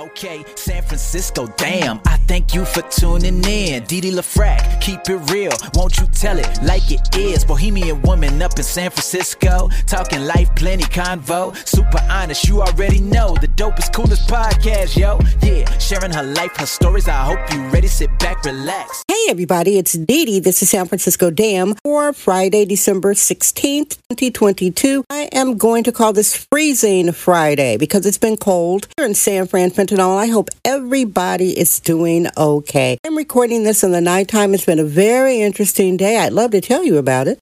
Okay, San Francisco, damn. I thank you for tuning in. Didi LaFrac, keep it real. Won't you tell it like it is? Bohemian woman up in San Francisco. Talking life, plenty convo. Super honest, you already know. The dopest, coolest podcast, yo. Yeah, sharing her life, her stories. I hope you ready. Sit back, relax. Hey, everybody, it's Didi. This is San Francisco Dam for Friday, December 16th, 2022. I am going to call this Freezing Friday because it's been cold here in San Fran, Fentanyl. I hope everybody is doing okay. I'm recording this in the nighttime. It's been a very interesting day. I'd love to tell you about it.